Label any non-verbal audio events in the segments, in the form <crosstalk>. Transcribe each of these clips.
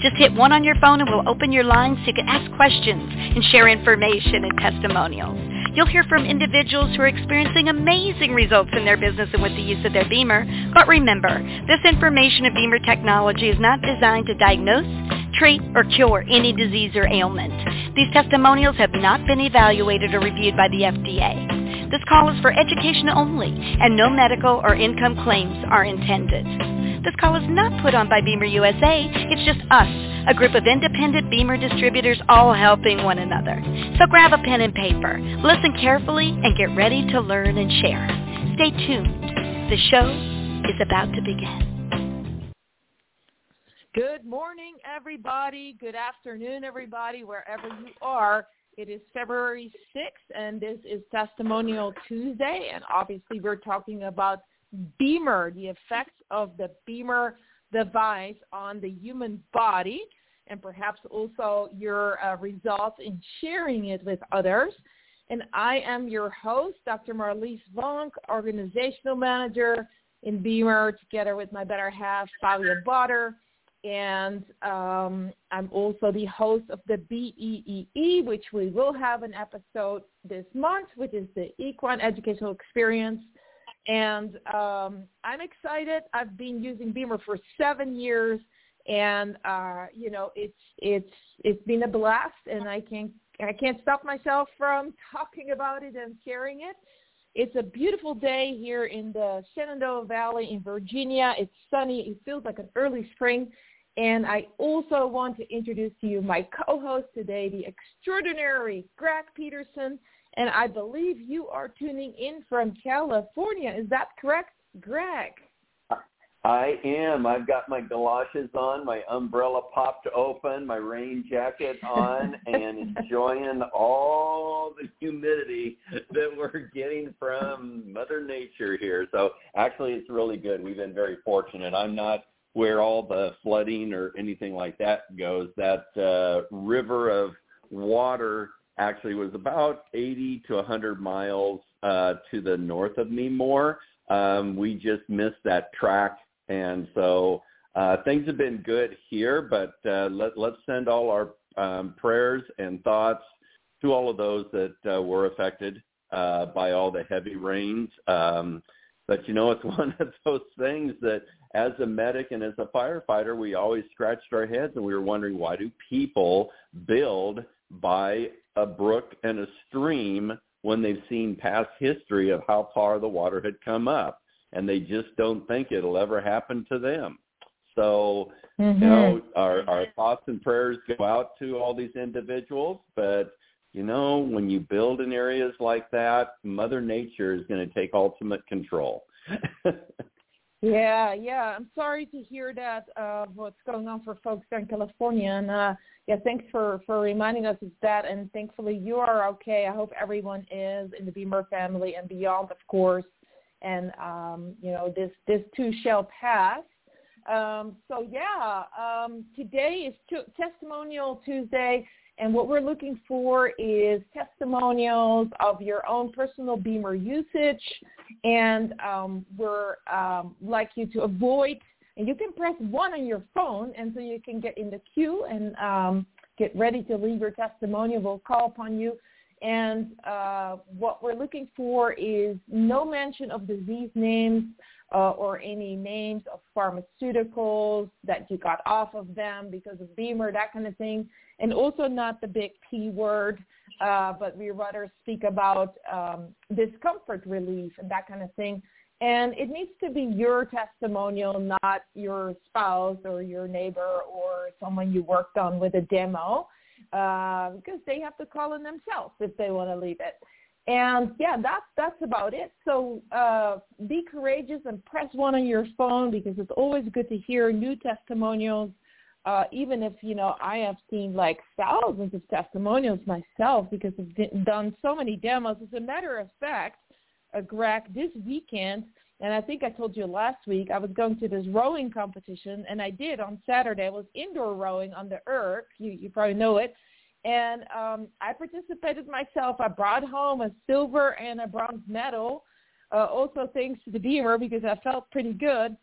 Just hit one on your phone and we'll open your line so you can ask questions and share information and testimonials. You'll hear from individuals who are experiencing amazing results in their business and with the use of their BEMER. But remember, this information of BEMER technology is not designed to diagnose, treat, or cure any disease or ailment. These testimonials have not been evaluated or reviewed by the FDA. This call is for education only, and no medical or income claims are intended. This call is not put on by BEMER USA. It's just us, a group of independent BEMER distributors all helping one another. So grab a pen and paper, listen carefully, and get ready to learn and share. Stay tuned. The show is about to begin. Good morning, everybody. Good afternoon, everybody, wherever you are. It is February 6th, and this is Testimonial Tuesday, and obviously we're talking about BEMER, the effects of the BEMER device on the human body, and perhaps also your uh, results in sharing it with others. And I am your host, Dr. Marlies Vonk, Organizational Manager in BEMER, together with my better half, Fabio Botter. And um, I'm also the host of the BEEE, which we will have an episode this month, which is the Equine Educational Experience and um, I'm excited. I've been using BEMER for seven years, and uh, you know it's it's it's been a blast, and I can't I can't stop myself from <laughs> talking about it and sharing it. It's a beautiful day here in the Shenandoah Valley in Virginia. It's sunny. It feels like an early spring. And I also want to introduce to you my co-host today, the extraordinary Greg Peterson and I believe you are tuning in from California. Is that correct, Greg? I am. I've got my galoshes on, my umbrella popped open, my rain jacket on, <laughs> and enjoying all the humidity that we're getting from Mother Nature here. So actually, it's really good. We've been very fortunate. I'm not where all the flooding or anything like that goes. That uh, river of water actually was about 80 to 100 miles uh, to the north of me more. Um, we just missed that track, and so uh, things have been good here. But uh, let, let's send all our um, prayers and thoughts to all of those that uh, were affected uh, by all the heavy rains. Um, but you know, it's <laughs> one of those things that as a medic and as a firefighter, we always scratched our heads and we were wondering why do people build by a brook and a stream when they've seen past history of how far the water had come up and they just don't think it'll ever happen to them. So, mm-hmm. you know, our, our thoughts and prayers go out to all these individuals, but you know, when you build in areas like that, Mother Nature is going to take ultimate control. <laughs> yeah, yeah. I'm sorry to hear that uh, what's going on for folks in California, and uh, yeah, thanks for for reminding us of that. And thankfully, you are okay. I hope everyone is in the BEMER family and beyond, of course. And um, you know, this this too shall pass. Um, so yeah, um, today is t- Testimonial Tuesday, and what we're looking for is testimonials of your own personal BEMER usage, and um, we're um, like you to avoid and you can press one on your phone, and so you can get in the queue and um, get ready to leave your testimonial. We'll call upon you. And uh, what we're looking for is no mention of disease names uh, or any names of pharmaceuticals that you got off of them because of BEMER, that kind of thing. And also not the big P word, uh, but we rather speak about um, discomfort relief and that kind of thing. And it needs to be your testimonial, not your spouse or your neighbor or someone you worked on with a demo, uh, because they have to call in themselves if they want to leave it. And yeah, that's that's about it. So uh, be courageous and press one on your phone because it's always good to hear new testimonials uh, even if you know I have seen like thousands of testimonials myself because I've done so many demos. As a matter of fact, uh, Greg, this weekend, and I think I told you last week, I was going to this rowing competition, and I did on Saturday. I was indoor rowing on the erg. You you probably know it. And um, I participated myself. I brought home a silver and a bronze medal, uh, also thanks to the BEMER because I felt pretty good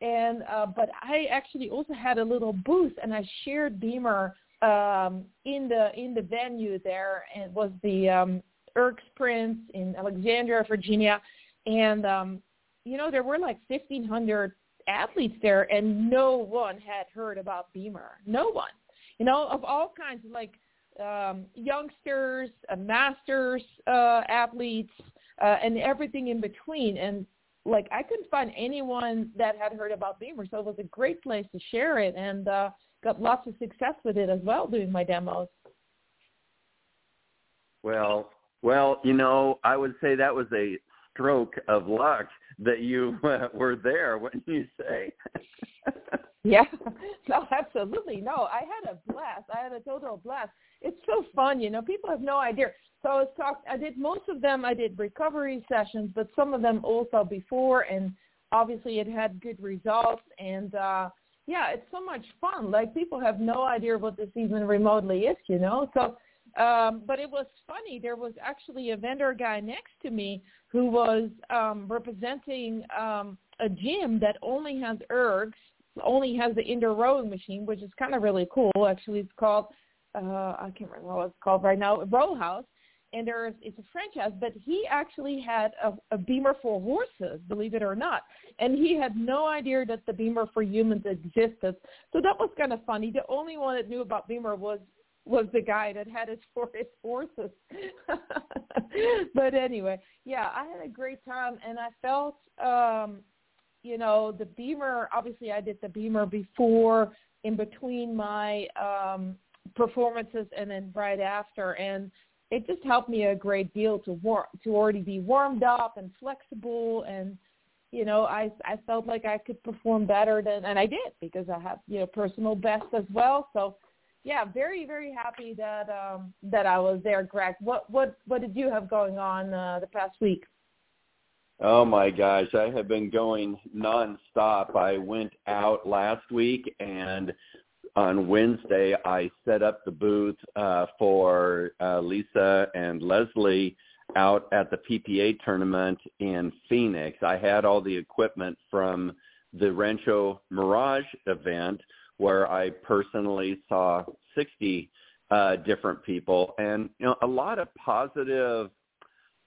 and uh, but I actually also had a little booth, and I shared BEMER um, in the in the venue there, and it was the um, Erg Sprints in Alexandria, Virginia, and um, you know there were like 1,500 athletes there, and no one had heard about BEMER. No one, you know, of all kinds like um, youngsters, uh, masters uh, athletes, uh, and everything in between, and like I couldn't find anyone that had heard about BEMER, so it was a great place to share it, and uh, got lots of success with it as well doing my demos. Well, well, you know, I would say that was a stroke of luck that you uh, <laughs> were there. Wouldn't you say? <laughs> yeah, <laughs> no, absolutely. No, I had a blast. I had a total blast. It's so fun, you know. People have no idea. So I was talk. I did most of them. I did recovery sessions, but some of them also before, and obviously it had good results. And uh, yeah, it's so much fun. Like people have no idea what this even remotely is, you know. So, um, but it was funny. There was actually a vendor guy next to me who was um, representing um, a gym that only has ergs, only has the indoor rowing machine, which is kind of really cool. Actually, it's called uh, I can't remember what it's called right now, Row House and there's it's a franchise, but he actually had a, a BEMER for horses, believe it or not, and he had no idea that the BEMER for humans existed. So that was kind of funny. The only one that knew about BEMER was was the guy that had it for his <laughs> horses. <laughs> but anyway, yeah, I had a great time, and I felt, um, you know, the BEMER. Obviously, I did the BEMER before, in between my um performances, and then right after, and it just helped me a great deal to war- to already be warmed up and flexible and you know I I felt like I could perform better than and I did because I have you know personal best as well so yeah very very happy that um that I was there Greg what what what did you have going on uh, the past week Oh my gosh, I have been going nonstop. I went out last week and on Wednesday, I set up the booth uh, for uh, Lisa and Leslie out at the PPA tournament in Phoenix. I had all the equipment from the Rancho Mirage event where I personally saw 60 uh, different people and you know a lot of positive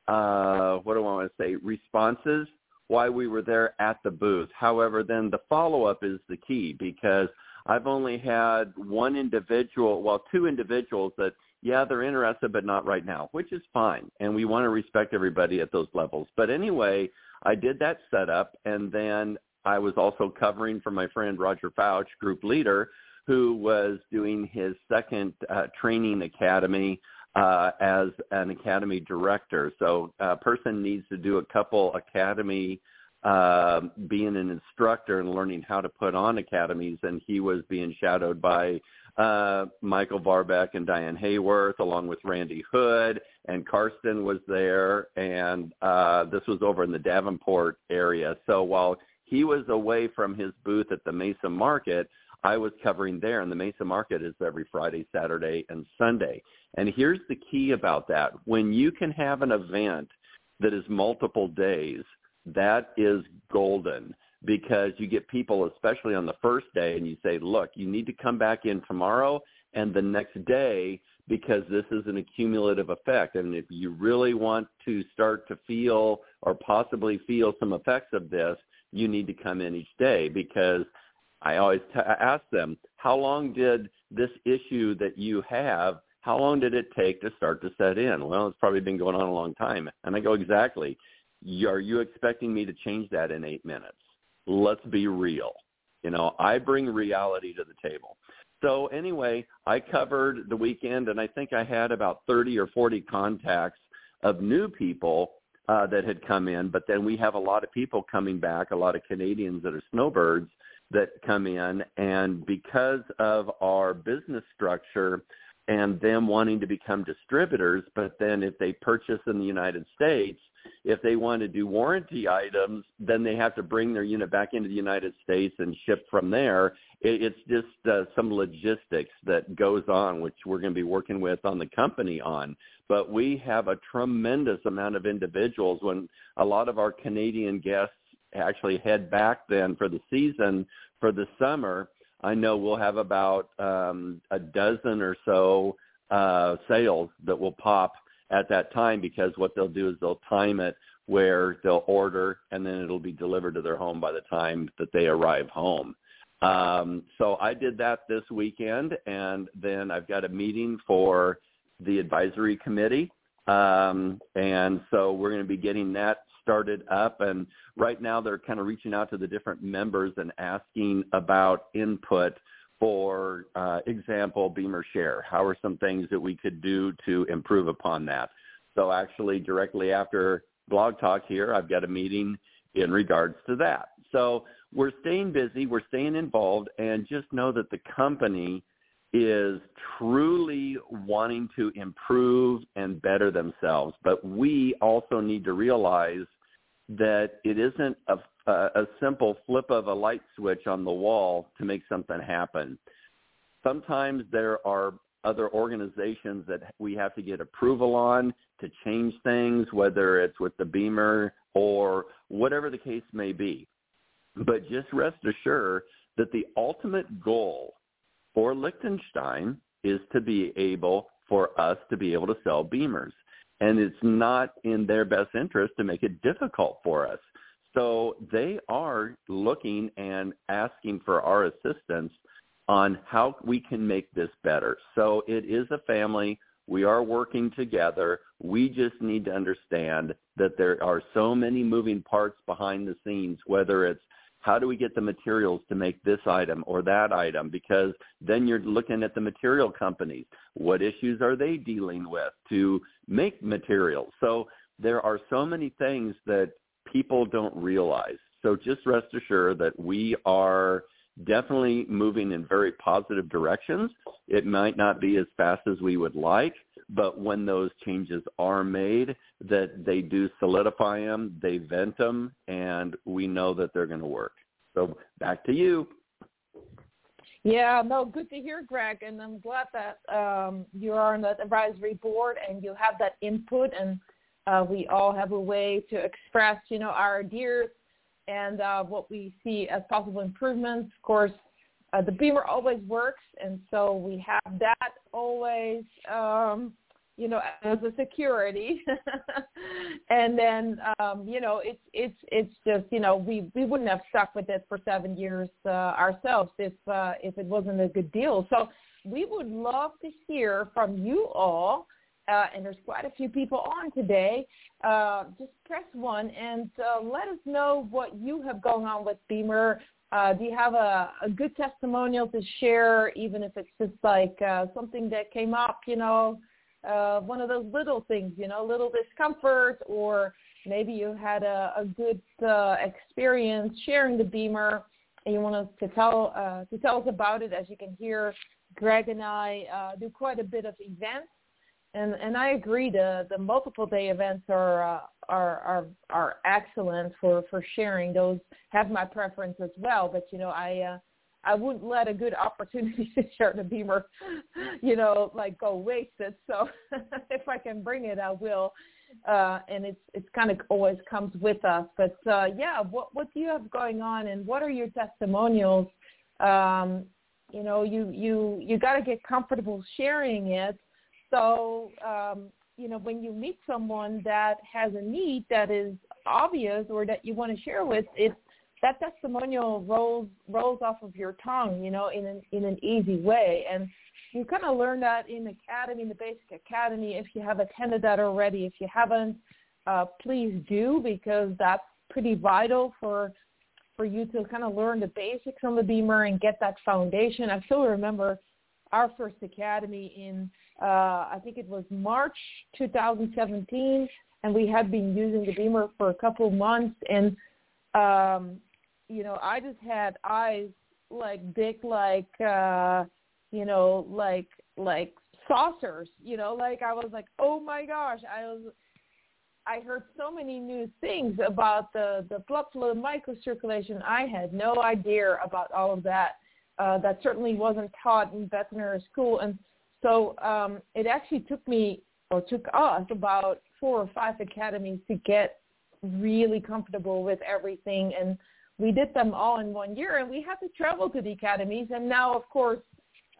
uh, what do I want to say responses why we were there at the booth. However, then the follow up is the key because I've only had one individual, well, two individuals that, yeah, they're interested, but not right now, which is fine. And we want to respect everybody at those levels. But anyway, I did that setup, and then I was also covering for my friend Roger Fouch, group leader, who was doing his second uh, training academy uh, as an academy director. So a person needs to do a couple academy uh, being an instructor and learning how to put on academies, and he was being shadowed by uh, Michael Varbeck and Diane Hayworth, along with Randy Hood, and Karsten was there, and uh, this was over in the Davenport area. So while he was away from his booth at the Mesa Market, I was covering there, and the Mesa Market is every Friday, Saturday, and Sunday. And here's the key about that. When you can have an event that is multiple days – that is golden because you get people, especially on the first day, and you say, look, you need to come back in tomorrow and the next day because this is an accumulative effect. And if you really want to start to feel or possibly feel some effects of this, you need to come in each day because I always t- ask them, how long did this issue that you have, how long did it take to start to set in? Well, it's probably been going on a long time. And I go, exactly are you expecting me to change that in eight minutes? Let's be real. You know, I bring reality to the table. So anyway, I covered the weekend, and I think I had about 30 or 40 contacts of new people uh, that had come in. But then we have a lot of people coming back, a lot of Canadians that are snowbirds, that come in, and because of our business structure and them wanting to become distributors, but then if they purchase in the United States, if they want to do warranty items, then they have to bring their unit back into the United States and ship from there. It, It's just uh, some logistics that goes on, which we're going to be working with on the company on. But we have a tremendous amount of individuals when a lot of our Canadian guests actually head back then for the season for the summer. I know we'll have about um, a dozen or so uh, sales that will pop at that time because what they'll do is they'll time it where they'll order and then it'll be delivered to their home by the time that they arrive home. Um, so I did that this weekend and then I've got a meeting for the advisory committee. Um, and so we're going to be getting that started up and right now they're kind of reaching out to the different members and asking about input for uh, example, BEMER Share. How are some things that we could do to improve upon that? So actually directly after Blog Talk here, I've got a meeting in regards to that. So we're staying busy, we're staying involved, and just know that the company is truly wanting to improve and better themselves. But we also need to realize that it isn't a, a, simple flip of a light switch on the wall to make something happen. Sometimes there are other organizations that we have to get approval on to change things, whether it's with the BEMER or whatever the case may be. But just rest assured that the ultimate goal for Liechtenstein is to be able for us to be able to sell BEMERs and it's not in their best interest to make it difficult for us. So they are looking and asking for our assistance on how we can make this better. So it is a family. We are working together. We just need to understand that there are so many moving parts behind the scenes, whether it's how do we get the materials to make this item or that item? Because then you're looking at the material companies. What issues are they dealing with to make materials? So there are so many things that people don't realize. So just rest assured that we are definitely moving in very positive directions. It might not be as fast as we would like, but when those changes are made, that they do solidify them, they vent them, and we know that they're going to work. So back to you. Yeah, no, good to hear, Greg, and I'm glad that um, you are on that advisory board and you have that input, and uh, we all have a way to express, you know, our ideas and uh, what we see as possible improvements. Of course, uh, the BEMER always works, and so we have that always um, you know, as a security. <laughs> and then, um, you know, it's it's it's just, you know, we we wouldn't have stuck with it for seven years uh, ourselves if uh, if it wasn't a good deal. So we would love to hear from you all. Uh, and there's quite a few people on today. Uh, just press one and uh, let us know what you have going on with BEMER. Uh, do you have a, a good testimonial to share, even if it's just like uh, something that came up, you know, uh, one of those little things, you know, little discomfort, or maybe you had a, a good uh, experience sharing the BEMER and you want us to tell uh, to tell us about it. As you can hear, Greg and I uh, do quite a bit of events, and and I agree. The the multiple day events are uh, are are are excellent for for sharing. Those have my preference as well, but you know I. Uh, I wouldn't let a good opportunity <laughs> to share the BEMER, you know, like go wasted. So <laughs> if I can bring it, I will. Uh, and it's it's kind of always comes with us. But uh, yeah, what what do you have going on, and what are your testimonials? Um, you know, you you you got to get comfortable sharing it. So um, you know, when you meet someone that has a need that is obvious or that you want to share with, it's that testimonial rolls rolls off of your tongue, you know, in an in an easy way. And you kind of learn that in academy, in the basic academy. If you have attended that already, if you haven't, uh, please do because that's pretty vital for for you to kind of learn the basics on the BEMER and get that foundation. I still remember our first academy in uh, I think it was March 2017, and we had been using the BEMER for a couple months. And um, you know, I just had eyes like big like uh you know like like saucers you know like i was like oh my gosh i was i heard so many new things about the the blood flow the microcirculation. I had no idea about all of that. Uh that certainly wasn't taught in veterinary school. And so um it actually took me or took us about four or five academies to get really comfortable with everything. And we did them all in one year and we had to travel to the academies. And now of course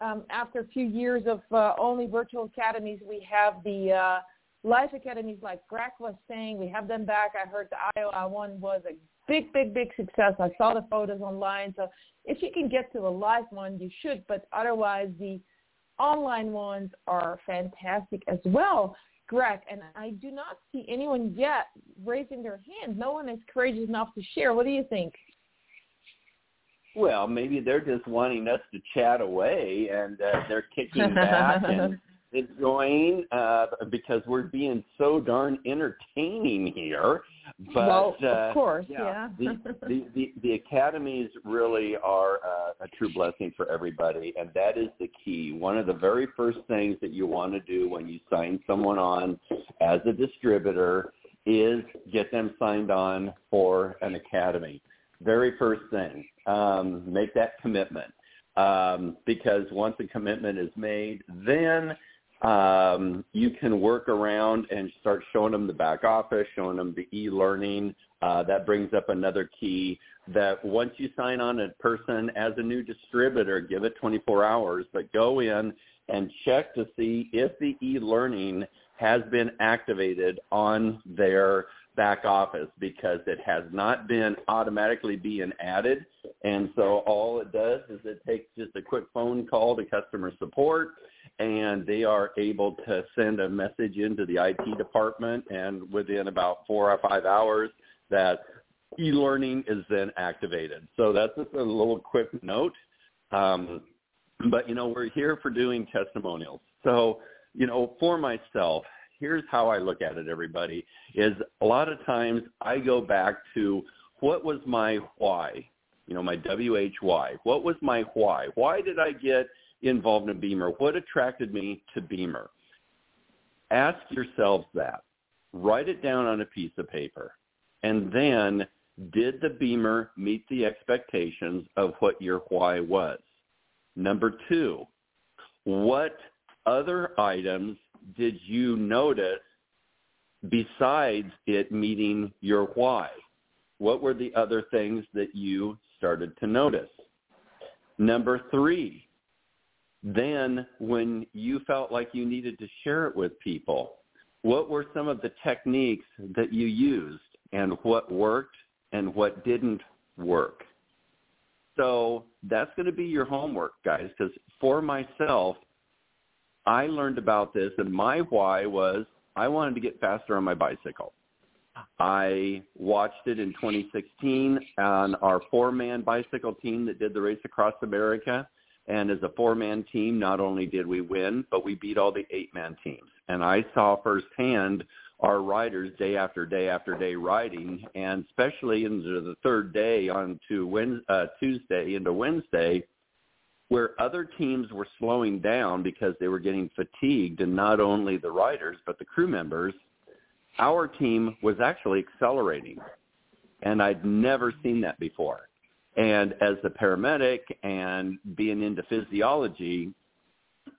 um, after a few years of uh, only virtual academies we have the uh, live academies like Greg was saying. We have them back. I heard the Iowa one was a big big big success. I saw the photos online. So if you can get to a live one you should. But otherwise the online ones are fantastic as well Greg, and I do not see anyone yet raising their hand. No one is courageous enough to share. What do you think? Well, maybe they're just wanting us to chat away, and uh, they're kicking back and <laughs> enjoying uh, because we're being so darn entertaining here. But well, of uh, course, yeah, yeah. the, the, the the academies really are uh, a true blessing for everybody, and that is the key. One of the very first things that you want to do when you sign someone on as a distributor is get them signed on for an academy very first thing. Um, make that commitment um, because once a commitment is made, then um, you can work around and start showing them the back office, showing them the e-learning. Uh, that brings up another key that once you sign on a person as a new distributor, give it 24 hours, but go in and check to see if the e-learning has been activated on their back office because it has not been automatically being added. And so all it does is it takes just a quick phone call to customer support and they are able to send a message into the IT department and within about four or five hours that e-learning is then activated. So that's just a little quick note. Um, but, you know, we're here for doing testimonials. So, you know, for myself, here's how I look at it, everybody, is a lot of times I go back to what was my why, you know, my WHY. What was my why? Why did I get involved in BEMER? What attracted me to BEMER? Ask yourselves that. Write it down on a piece of paper. And then, did the BEMER meet the expectations of what your why was? Number two, what other items did you notice besides it meeting your why? What were the other things that you started to notice? Number three, then when you felt like you needed to share it with people, what were some of the techniques that you used and what worked and what didn't work? So that's going to be your homework, guys, because for myself, I learned about this, and my why was I wanted to get faster on my bicycle. I watched it in 2016 on our four-man bicycle team that did the race across America. And as a four-man team, not only did we win, but we beat all the eight-man teams. And I saw firsthand our riders day after day after day riding, and especially into the third day on to Wednesday, uh, Tuesday into Wednesday, where other teams were slowing down because they were getting fatigued and not only the riders but the crew members our team was actually accelerating and i'd never seen that before and as a paramedic and being into physiology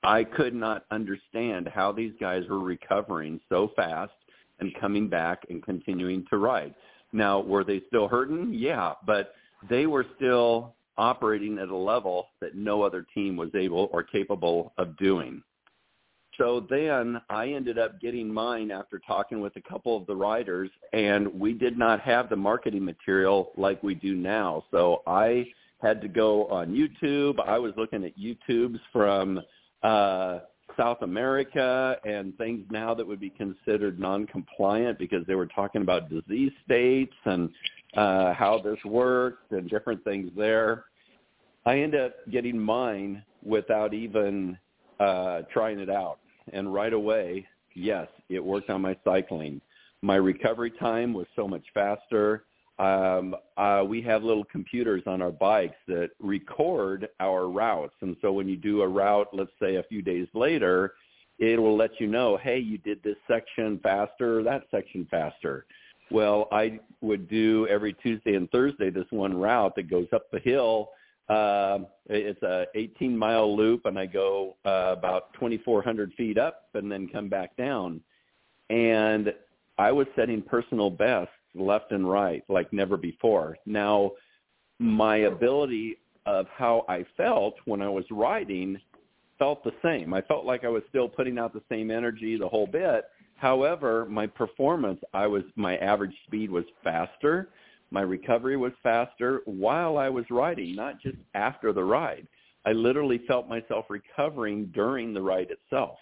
i could not understand how these guys were recovering so fast and coming back and continuing to ride now were they still hurting yeah but they were still operating at a level that no other team was able or capable of doing. So then I ended up getting mine after talking with a couple of the writers, and we did not have the marketing material like we do now. So I had to go on YouTube. I was looking at YouTubes from uh, South America and things now that would be considered non-compliant because they were talking about disease states and uh, how this works and different things there. I ended up getting mine without even uh, trying it out. And right away, yes, it worked on my cycling. My recovery time was so much faster. um, uh, we have little computers on our bikes that record our routes. And so when you do a route, let's say a few days later, it will let you know, hey, you did this section faster or that section faster. Well, I would do every Tuesday and Thursday this one route that goes up the hill. Uh, it's a 18 mile loop, and I go uh, about 2,400 feet up and then come back down. And I was setting personal bests left and right like never before. Now, my ability of how I felt when I was riding felt the same. I felt like I was still putting out the same energy the whole bit. However, my performance, I was my average speed was faster, my recovery was faster while I was riding, not just after the ride. I literally felt myself recovering during the ride itself.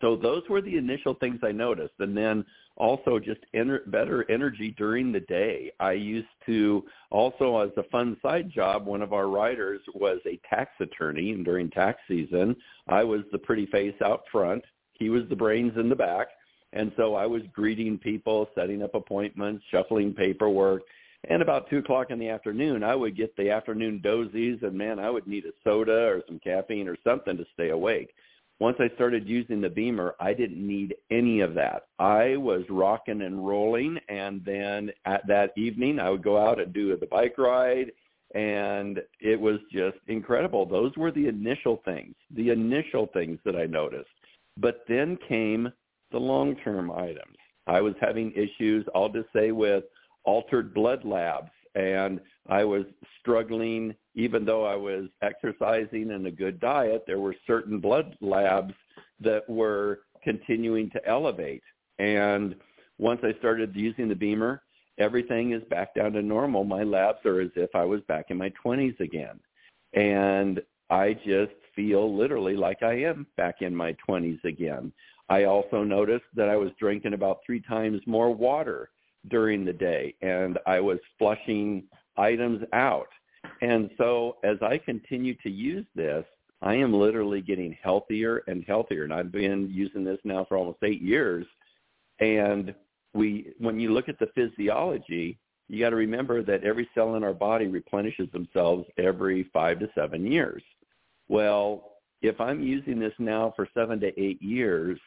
So those were the initial things I noticed. And then also just ener- better energy during the day. I used to also as a fun side job, one of our riders was a tax attorney and during tax season, I was the pretty face out front. He was the brains in the back. And so I was greeting people, setting up appointments, shuffling paperwork. And about two o'clock in the afternoon, I would get the afternoon dozies, and man, I would need a soda or some caffeine or something to stay awake once I started using the BEMER, I didn't need any of that. I was rocking and rolling, and then at that evening, I would go out and do the bike ride, and it was just incredible. Those were the initial things, the initial things that I noticed. But then came the long-term items. I was having issues, I'll just say, with altered blood labs, and I was struggling even though I was exercising and a good diet, there were certain blood labs that were continuing to elevate. And once I started using the BEMER, everything is back down to normal. My labs are as if I was back in my 20s again. And I just feel literally like I am back in my 20s again. I also noticed that I was drinking about three times more water during the day and I was flushing items out and so as I continue to use this, I am literally getting healthier and healthier. And I've been using this now for almost eight years. And we, when you look at the physiology, you got to remember that every cell in our body replenishes themselves every five to seven years. Well, if I'm using this now for seven to eight years,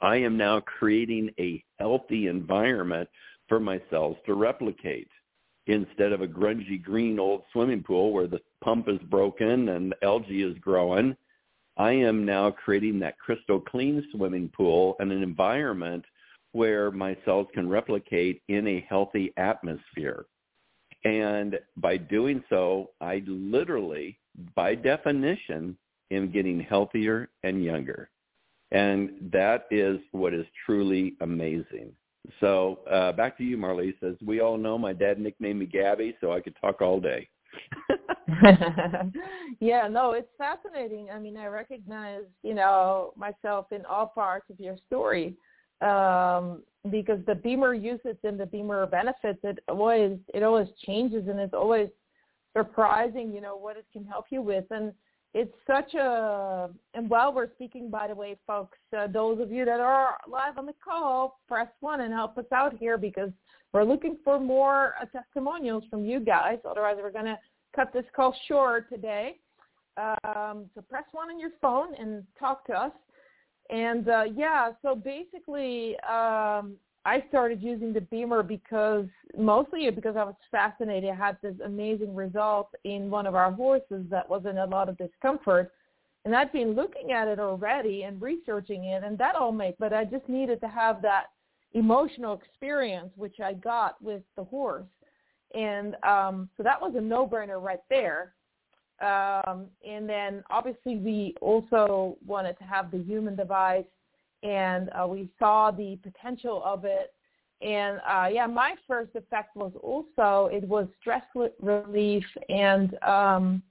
I am now creating a healthy environment for my cells to replicate instead of a grungy green old swimming pool where the pump is broken and algae is growing. I am now creating that crystal clean swimming pool and an environment where my cells can replicate in a healthy atmosphere. And by doing so, I literally, by definition, am getting healthier and younger. And that is what is truly amazing. So uh, back to you, Marlies. As we all know, my dad nicknamed me Gabby, so I could talk all day. <laughs> yeah, no, it's fascinating. I mean, I recognize, you know, myself in all parts of your story um, because the BEMER uses and the BEMER benefits, it always it always changes, and it's always surprising, you know, what it can help you with. And it's such a and while we're speaking by the way folks uh, those of you that are live on the call press one and help us out here because we're looking for more uh, testimonials from you guys. Otherwise we're going to cut this call short today. Um, so press one on your phone and talk to us. And uh, yeah so basically um, I started using the BEMER because mostly because I was fascinated. I had this amazing result in one of our horses that was in a lot of discomfort. And I'd been looking at it already and researching it and that all made, but I just needed to have that emotional experience, which I got with the horse. And um, so that was a no-brainer right there. Um, and then obviously we also wanted to have the human device and uh, we saw the potential of it. And uh, yeah, my first effect was also it was stress relief and um,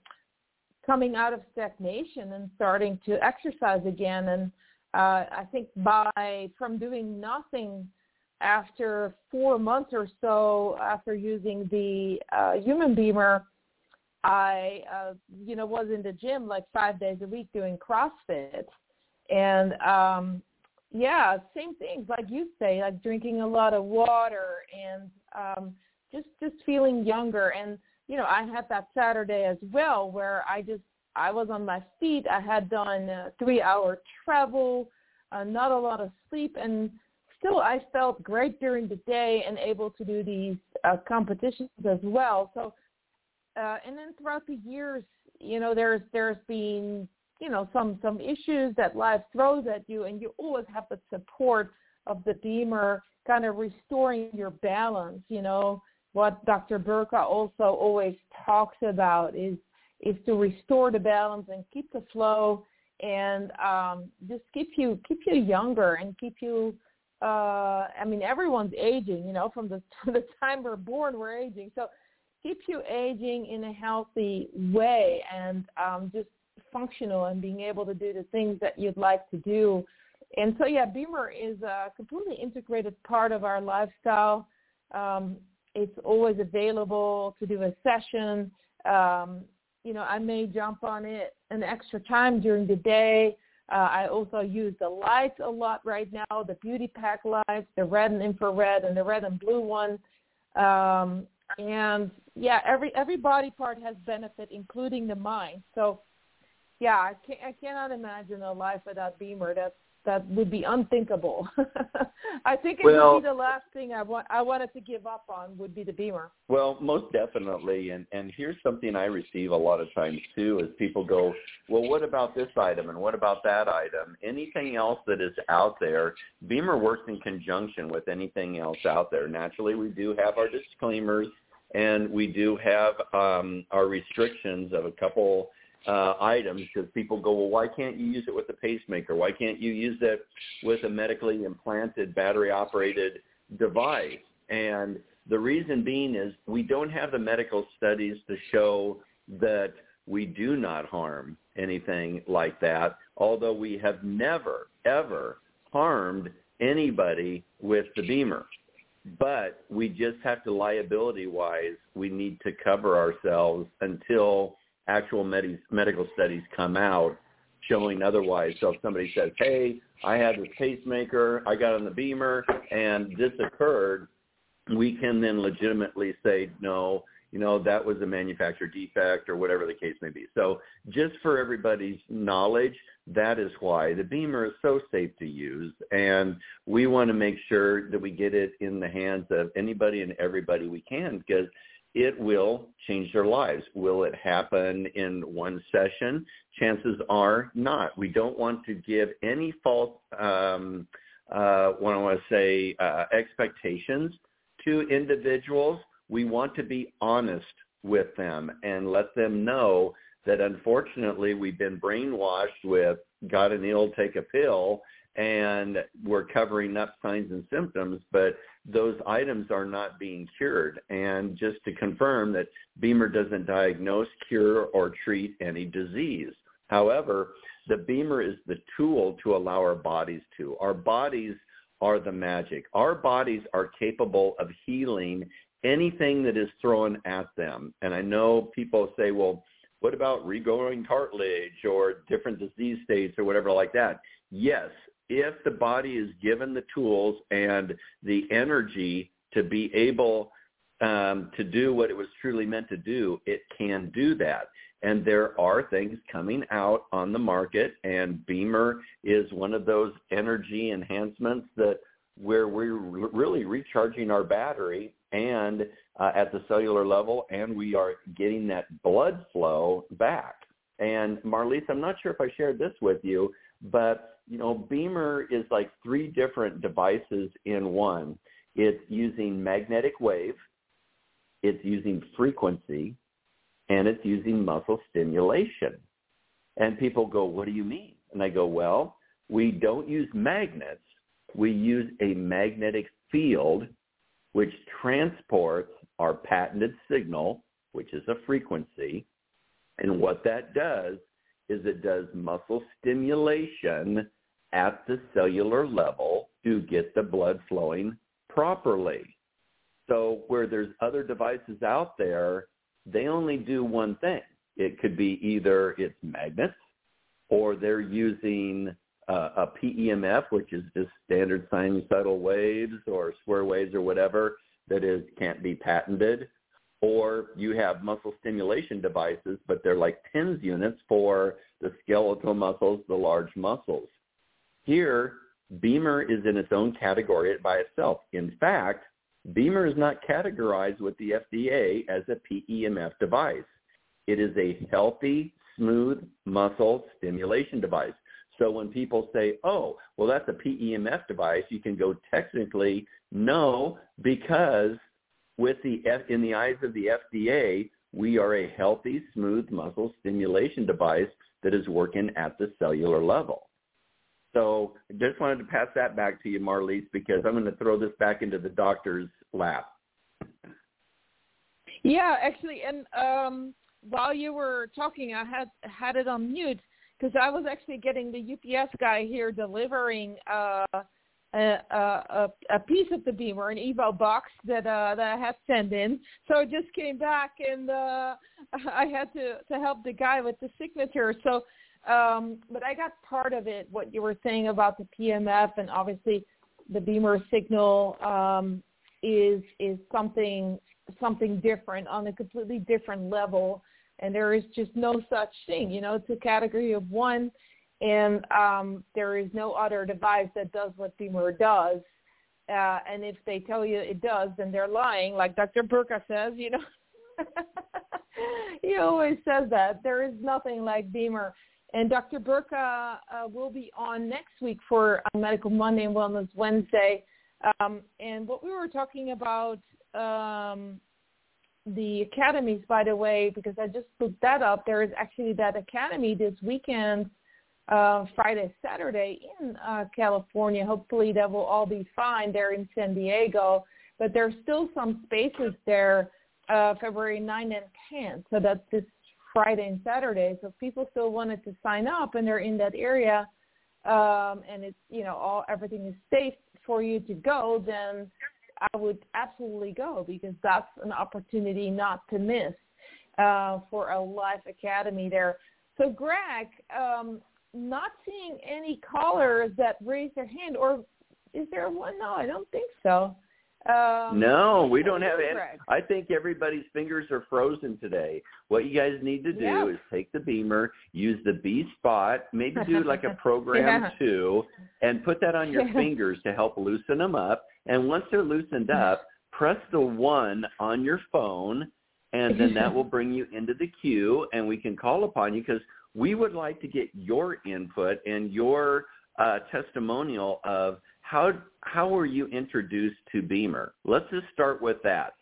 coming out of stagnation and starting to exercise again. And uh, I think by from doing nothing after four months or so after using the uh, human BEMER, I uh, you know was in the gym like five days a week doing CrossFit, and um, yeah, same things like you say, like drinking a lot of water and um, just just feeling younger. And you know, I had that Saturday as well where I just I was on my feet. I had done uh, three hour travel, uh, not a lot of sleep, and still I felt great during the day and able to do these uh, competitions as well. So, uh, and then throughout the years, you know, there's there's been you know some some issues that life throws at you, and you always have the support of the BEMER, kind of restoring your balance. You know, what Dr. Burka also always talks about is is to restore the balance and keep the flow and um, just keep you keep you younger and keep you uh I mean everyone's aging, you know, from the <laughs> the time we're born we're aging. So keep you aging in a healthy way and um just functional and being able to do the things that you'd like to do. And so yeah, BEMER is a completely integrated part of our lifestyle. Um, it's always available to do a session. Um, you know, I may jump on it an extra time during the day. Uh, I also use the lights a lot right now, the beauty pack lights, the red and infrared and the red and blue one. Um, and yeah, every every body part has benefit, including the mind. So yeah, I, can't, I cannot imagine a life without BEMER. That that would be unthinkable. <laughs> I think it well, would be the last thing I want I wanted to give up on would be the BEMER. Well, most definitely, and and here's something I receive a lot of times too is people go, well, what about this item and what about that item? Anything else that is out there, BEMER works in conjunction with anything else out there. Naturally, we do have our disclaimers and we do have um, our restrictions of a couple uh, items because people go, well, why can't you use it with a pacemaker? Why can't you use it with a medically implanted battery operated device? And the reason being is we don't have the medical studies to show that we do not harm anything like that, although we have never, ever harmed anybody with the BEMER. But we just have to liability-wise, we need to cover ourselves until actual med- medical studies come out showing otherwise. So if somebody says, hey, I had this pacemaker, I got on the BEMER, and this occurred, we can then legitimately say, no, you know, that was a manufacturer defect or whatever the case may be. So just for everybody's knowledge, that is why the BEMER is so safe to use. And we want to make sure that we get it in the hands of anybody and everybody we can because it will change their lives. Will it happen in one session? Chances are not. We don't want to give any false, um, uh, what I want to say, uh, expectations to individuals. We want to be honest with them and let them know that unfortunately we've been brainwashed with got an ill, take a pill, and we're covering up signs and symptoms, but those items are not being cured. And just to confirm that BEMER doesn't diagnose, cure, or treat any disease. However, the BEMER is the tool to allow our bodies to. Our bodies are the magic. Our bodies are capable of healing anything that is thrown at them. And I know people say, well, what about regrowing cartilage or different disease states or whatever like that? Yes, if the body is given the tools and the energy to be able um, to do what it was truly meant to do, it can do that. And there are things coming out on the market, and BEMER is one of those energy enhancements that where we're really recharging our battery and uh, at the cellular level, and we are getting that blood flow back. And Marlies, I'm not sure if I shared this with you, but you know, BEMER is like three different devices in one. It's using magnetic wave, it's using frequency, and it's using muscle stimulation. And people go, what do you mean? And I go, well, we don't use magnets. We use a magnetic field which transports our patented signal, which is a frequency. And what that does is it does muscle stimulation at the cellular level to get the blood flowing properly. So where there's other devices out there, they only do one thing. It could be either it's magnets or they're using uh, a PEMF, which is just standard sinusoidal waves or square waves or whatever. that is can't be patented, or you have muscle stimulation devices, but they're like TENS units for the skeletal muscles, the large muscles. Here, BEMER is in its own category by itself. In fact, BEMER is not categorized with the FDA as a PEMF device. It is a healthy, smooth muscle stimulation device. So when people say, oh, well, that's a PEMF device, you can go technically, no, because with the F, in the eyes of the FDA, we are a healthy, smooth muscle stimulation device that is working at the cellular level. So I just wanted to pass that back to you, Marlies, because I'm going to throw this back into the doctor's lap. Yeah, actually, and um, while you were talking, I had had it on mute because I was actually getting the UPS guy here delivering uh, a, a, a piece of the BEMER, an Evo box that uh, that I had sent in. So it just came back, and uh, <laughs> I had to to help the guy with the signature. So, um, but I got part of it. What you were saying about the PMF, and obviously the BEMER signal um, is is something something different on a completely different level. And there is just no such thing. You know, it's a category of one and um, there is no other device that does what BEMER does. Uh, and if they tell you it does, then they're lying, like Dr. Burka says. You know, <laughs> he always says that there is nothing like BEMER. And Dr. Burka uh, will be on next week for Medical Monday and Wellness Wednesday. Um, and what we were talking about um, the academies, by the way, because I just looked that up. There is actually that academy this weekend uh, Friday, Saturday in uh, California. Hopefully that will all be fine there in San Diego. But there's still some spaces there uh, February 9 and 10. So that's this Friday and Saturday. So if people still wanted to sign up and they're in that area um, and it's, you know, all everything is safe for you to go, then I would absolutely go because that's an opportunity not to miss uh, for a live academy there. So Greg, um, not seeing any callers that raise their hand, or is there one? No, I don't think so. Um, no, we don't have any. I think everybody's fingers are frozen today. What you guys need to do yeah. is take the BEMER, use the B spot, maybe do like a <laughs> program yeah. too, and put that on your fingers to help loosen them up. And once they're loosened up, press the one on your phone, and then that <laughs> will bring you into the queue, and we can call upon you because we would like to get your input and your uh, testimonial of how how were you introduced to BEMER? Let's just start with that.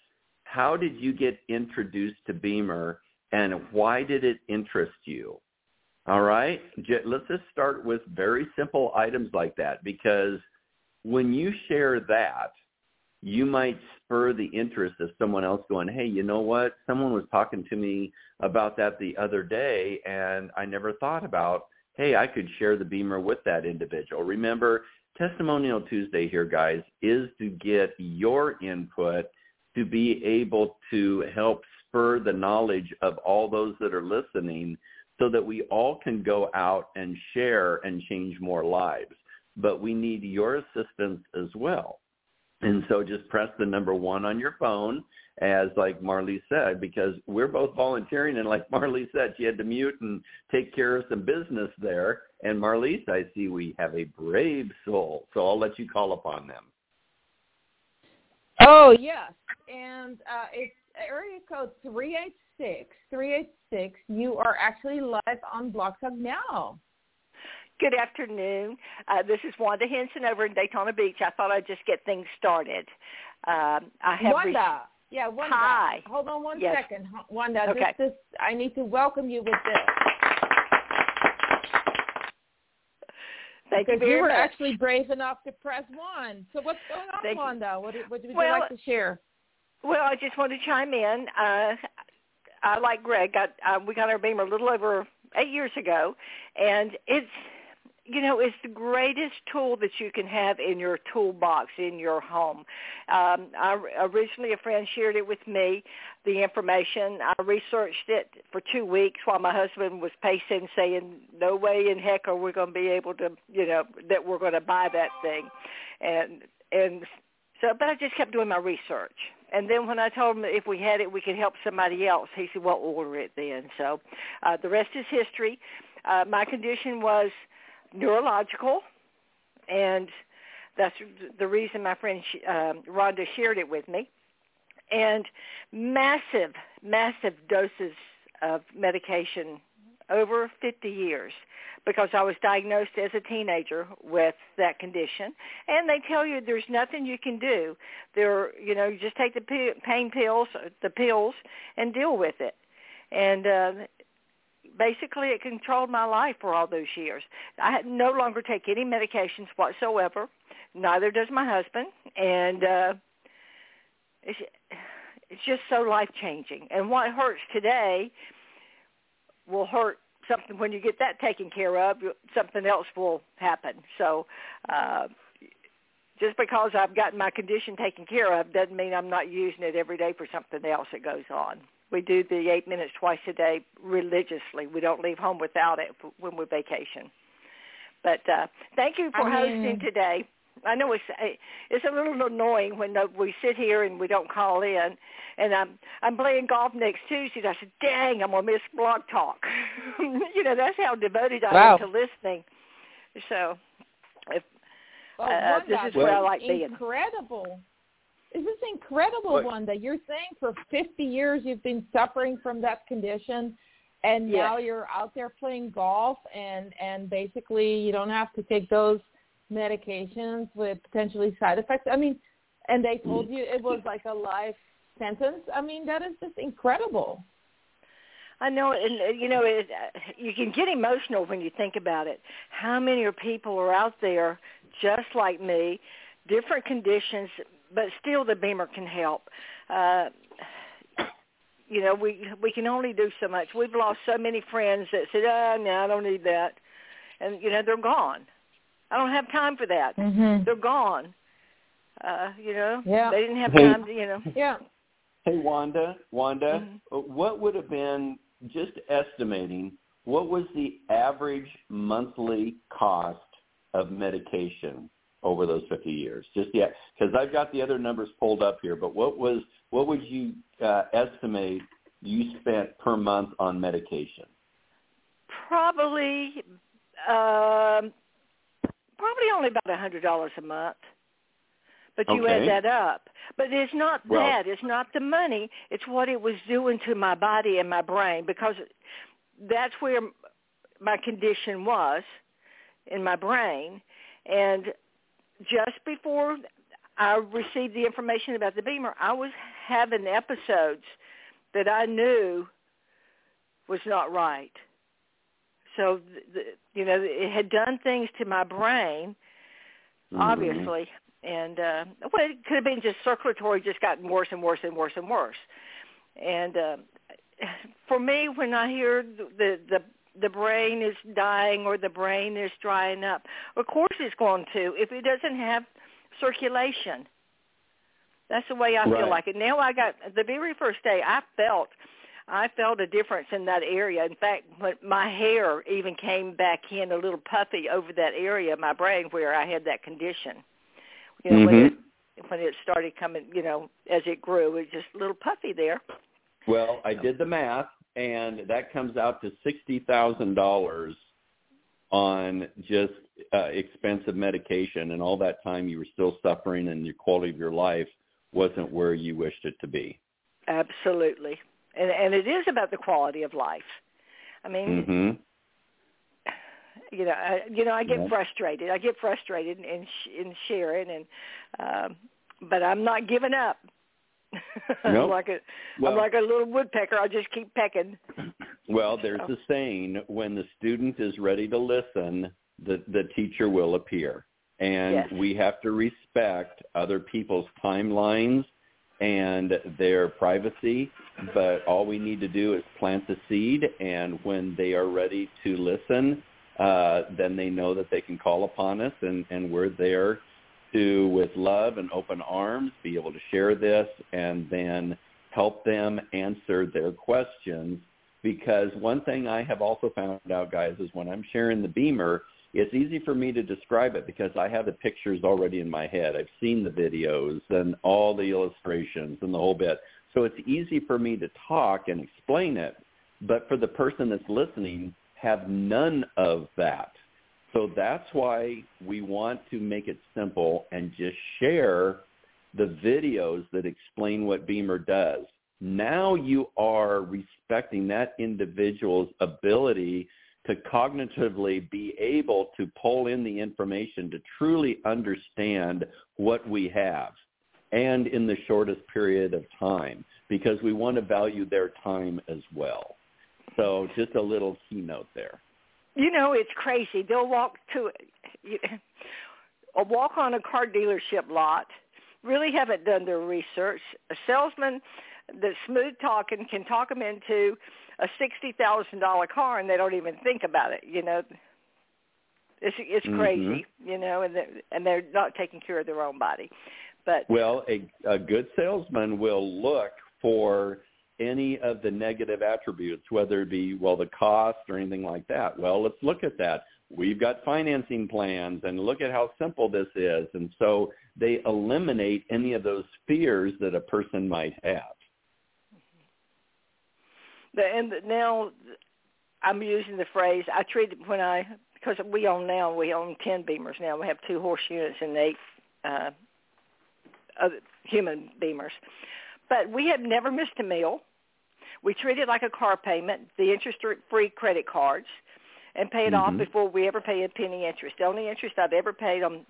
How did you get introduced to BEMER, and why did it interest you? All right, let's just start with very simple items like that because when you share that, you might spur the interest of someone else going, hey, you know what? Someone was talking to me about that the other day, and I never thought about, hey, I could share the BEMER with that individual. Remember, Testimonial Tuesday here, guys, is to get your input to be able to help spur the knowledge of all those that are listening so that we all can go out and share and change more lives. But we need your assistance as well. And so just press the number one on your phone, as like Marley said, because we're both volunteering. And like <laughs> Marley said, she had to mute and take care of some business there. And Marlies, I see we have a brave soul. So I'll let you call upon them. Oh, yes. And uh, it's area code 386. 386. You are actually live on Blog Talk now. Good afternoon. Uh, this is Wanda Henson over in Daytona Beach. I thought I'd just get things started. Um, I have Wanda. Re- yeah, Wanda. Hi. Hold on one yes. second, Wanda. Okay. This, this, I need to welcome you with this. Thank because you very you were much. actually brave enough to press one. So what's going on, Thank Wanda? What, what would well, you like to share? Well, I just want to chime in. Uh, I like Greg. Got, uh, we got our BEMER a little over eight years ago, and it's you know, it's the greatest tool that you can have in your toolbox in your home. Um, I, originally, a friend shared it with me, the information. I researched it for two weeks while my husband was pacing, saying, "No way in heck are we going to be able to, you know, that we're going to buy that thing," and and so, but I just kept doing my research, and then when I told him if we had it, we could help somebody else, he said, "Well, order it then." So uh, the rest is history. Uh, my condition was neurological, and that's the reason my friend uh, Rhonda shared it with me. And massive, massive doses of medication over 50 years because I was diagnosed as a teenager with that condition. And they tell you there's nothing you can do. There, you know, you just take the pain pills, the pills, and deal with it. And uh, basically, it controlled my life for all those years. I no longer take any medications whatsoever. Neither does my husband, and uh, it's it's just so life changing. And what hurts today will hurt something when you get that taken care of. Something else will happen. So. Uh, just because I've gotten my condition taken care of doesn't mean I'm not using it every day for something else that goes on. We do the eight minutes twice a day religiously. We don't leave home without it when we vacation. But uh, thank you for I mean, hosting today. I know it's it's a little annoying when we sit here and we don't call in. And I'm I'm playing golf next Tuesday. And I said, "Dang, I'm gonna miss Blog Talk." <laughs> you know, that's how devoted I wow. am to listening. So, if well, uh, this is where I like being. Incredible. Is this incredible, what? that You're saying for 50 years you've been suffering from that condition, and yes. now you're out there playing golf, and and basically you don't have to take those medications with potentially side effects. I mean, and they told you it was like a life sentence. I mean, that is just incredible. I know, and uh, you know, it, uh, you can get emotional when you think about it. How many people are out there just like me, different conditions, but still the BEMER can help. Uh, you know, we we can only do so much. We've lost so many friends that said, "Oh, no, I don't need that," and you know, they're gone. I don't have time for that. Mm-hmm. They're gone. Uh, you know, yeah. they didn't have time to, you know. Yeah. Hey, Wanda, Wanda, mm-hmm. Uh, what would have been just estimating? What was the average monthly cost of medication over those 50 years? Just yet, because I've got the other numbers pulled up here. But what was what would you uh, estimate you spent per month on medication? Probably um, probably only about a hundred dollars a month. But you okay. add that up. But it's not well, that. It's not the money. It's what it was doing to my body and my brain because that's where my condition was in my brain. And just before I received the information about the BEMER, I was having episodes that I knew was not right. So, the, you know, it had done things to my brain, mm-hmm. obviously, and uh, well, it could have been just circulatory, just gotten worse and worse and worse and worse. And uh, for me, when I hear the the the brain is dying or the brain is drying up, of course it's going to if it doesn't have circulation. That's the way I right. feel like it. Now I got the very first day I felt I felt a difference in that area. In fact, my hair even came back in a little puffy over that area of my brain where I had that condition. You know, mm-hmm. when it when it started coming, you know, as it grew, it was just a little puffy there. Well, I did the math, and that comes out to sixty thousand dollars on just uh, expensive medication, and all that time you were still suffering, and your quality of your life wasn't where you wished it to be. Absolutely and and it is about the quality of life. I mean, mm-hmm. you know, I, you know, I get yeah. frustrated. I get frustrated in in sharing, and um, but I'm not giving up. <laughs> Nope. I'm like a well, I'm like a little woodpecker. I just keep pecking. <clears throat> Well, there's so. a saying: when the student is ready to listen, the the teacher will appear, and yes. we have to respect other people's timelines and their privacy, but all we need to do is plant the seed, and when they are ready to listen, uh, then they know that they can call upon us, and, and we're there to, with love and open arms, be able to share this and then help them answer their questions. Because one thing I have also found out, guys, is when I'm sharing the BEMER, it's easy for me to describe it because I have the pictures already in my head. I've seen the videos and all the illustrations and the whole bit. So it's easy for me to talk and explain it, but for the person that's listening, have none of that. So that's why we want to make it simple and just share the videos that explain what BEMER does. Now you are respecting that individual's ability to cognitively be able to pull in the information to truly understand what we have and in the shortest period of time because we want to value their time as well. So just a little keynote there. You know, it's crazy. They'll walk to a walk on a car dealership lot, really haven't done their research. A salesman that's smooth talking can talk them into a sixty thousand dollar car and they don't even think about it. You know, it's it's Mm-hmm. crazy. You know, and they're, and they're not taking care of their own body. But Well, a, a good salesman will look for any of the negative attributes, whether it be, well, the cost or anything like that. Well, let's look at that. We've got financing plans and look at how simple this is. And so they eliminate any of those fears that a person might have. and now I'm using the phrase I treated when I because we own now we own ten BEMERs now. We have two horse units and eight uh, human BEMERs, but we have never missed a meal. We treat it like a car payment, the interest-free credit cards, and pay it off Mhm. before we ever pay a penny interest. The only interest I've ever paid on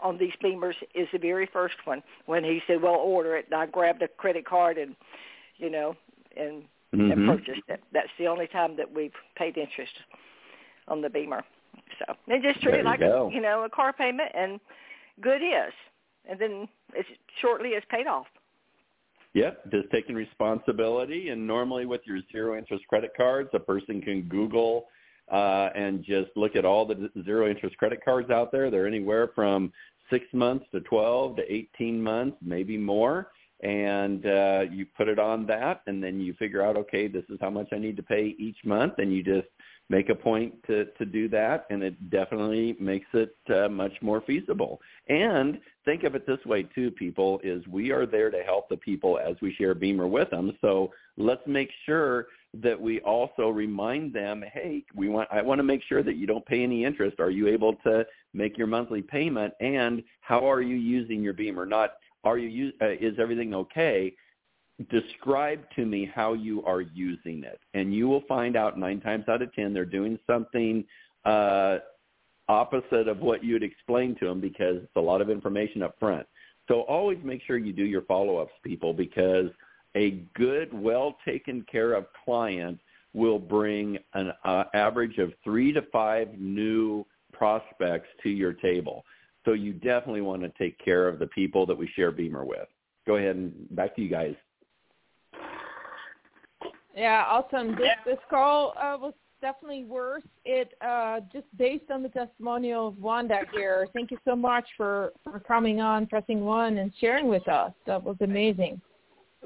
on these BEMERs is the very first one when he said, "Well, order it," and I grabbed a credit card and, you know, and and Mhm. purchased it. That's the only time that we've paid interest on the BEMER. So they just treat There it like go. a, you know a car payment, and good is, and then it's shortly it's paid off. Yep, just taking responsibility. And normally with your zero interest credit cards, a person can Google uh, and just look at all the zero interest credit cards out there. They're anywhere from six months to 12 to 18 months, maybe more. And uh, you put it on that, and then you figure out, okay, this is how much I need to pay each month, and you just make a point to, to do that, and it definitely makes it uh, much more feasible. And think of it this way too, people, is we are there to help the people as we share BEMER with them. So let's make sure that we also remind them, hey, we want I want to make sure that you don't pay any interest. Are you able to make your monthly payment? And how are you using your BEMER? Not are you uh, is everything okay? Describe to me how you are using it, and you will find out nine times out of ten they're doing something uh, opposite of what you'd explain to them because it's a lot of information up front. So always make sure you do your follow-ups, people, because a good, well taken care of client will bring an uh, average of three to five new prospects to your table. So you definitely want to take care of the people that we share BEMER with. Go ahead and back to you guys. Yeah, awesome. This this call uh, was definitely worth it. Uh, just based on the testimonial of Wanda here. Thank you so much for for coming on, pressing one, and sharing with us. That was amazing.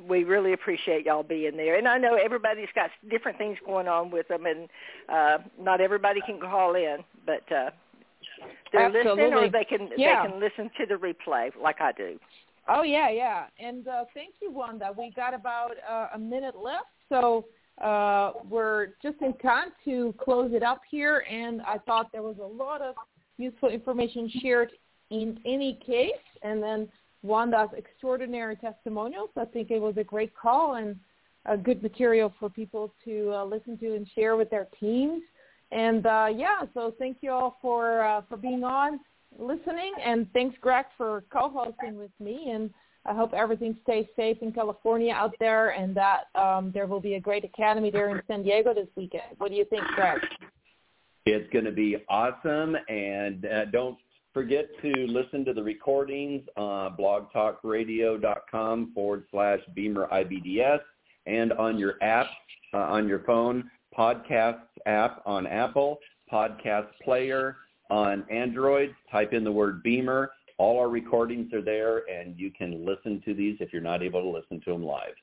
We really appreciate y'all being there, and I know everybody's got different things going on with them, and uh, not everybody can call in, but uh, they're listening, or they can Yeah. they can listen to the replay like I do. Oh yeah, yeah. And uh, thank you, Wanda. We got about uh, a minute left, so uh, we're just in time to close it up here. And I thought there was a lot of useful information shared in any case, and then Wanda's extraordinary testimonials. I think it was a great call and a good material for people to uh, listen to and share with their teams. And uh, yeah, so thank you all for uh, for being on listening, and thanks, Greg, for co-hosting with me. And I hope everything stays safe in California out there, and that um, there will be a great academy there in San Diego this weekend. What do you think, Greg? It's going to be awesome, and uh, don't forget to listen to the recordings on blogtalkradio.com forward slash BEMER IBDS and on your app, uh, on your phone, podcasts app on Apple, podcast player on Android. Type in the word BEMER. All our recordings are there, and you can listen to these if you're not able to listen to them live.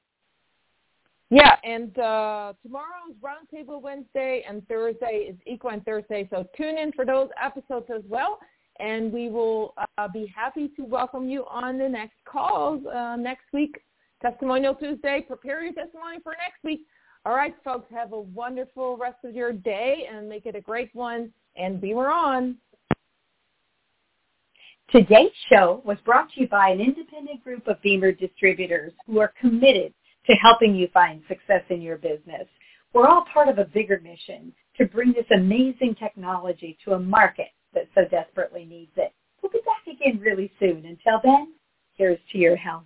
Yeah, and uh, tomorrow is Roundtable Wednesday, and Thursday is Equine Thursday. So tune in for those episodes as well, and we will uh, be happy to welcome you on the next calls uh, next week. Testimonial Tuesday. Prepare your testimony for next week. All right, folks, have a wonderful rest of your day and make it a great one. And BEMER on. Today's show was brought to you by an independent group of BEMER distributors who are committed to helping you find success in your business. We're all part of a bigger mission to bring this amazing technology to a market that so desperately needs it. We'll be back again really soon. Until then, here's to your health.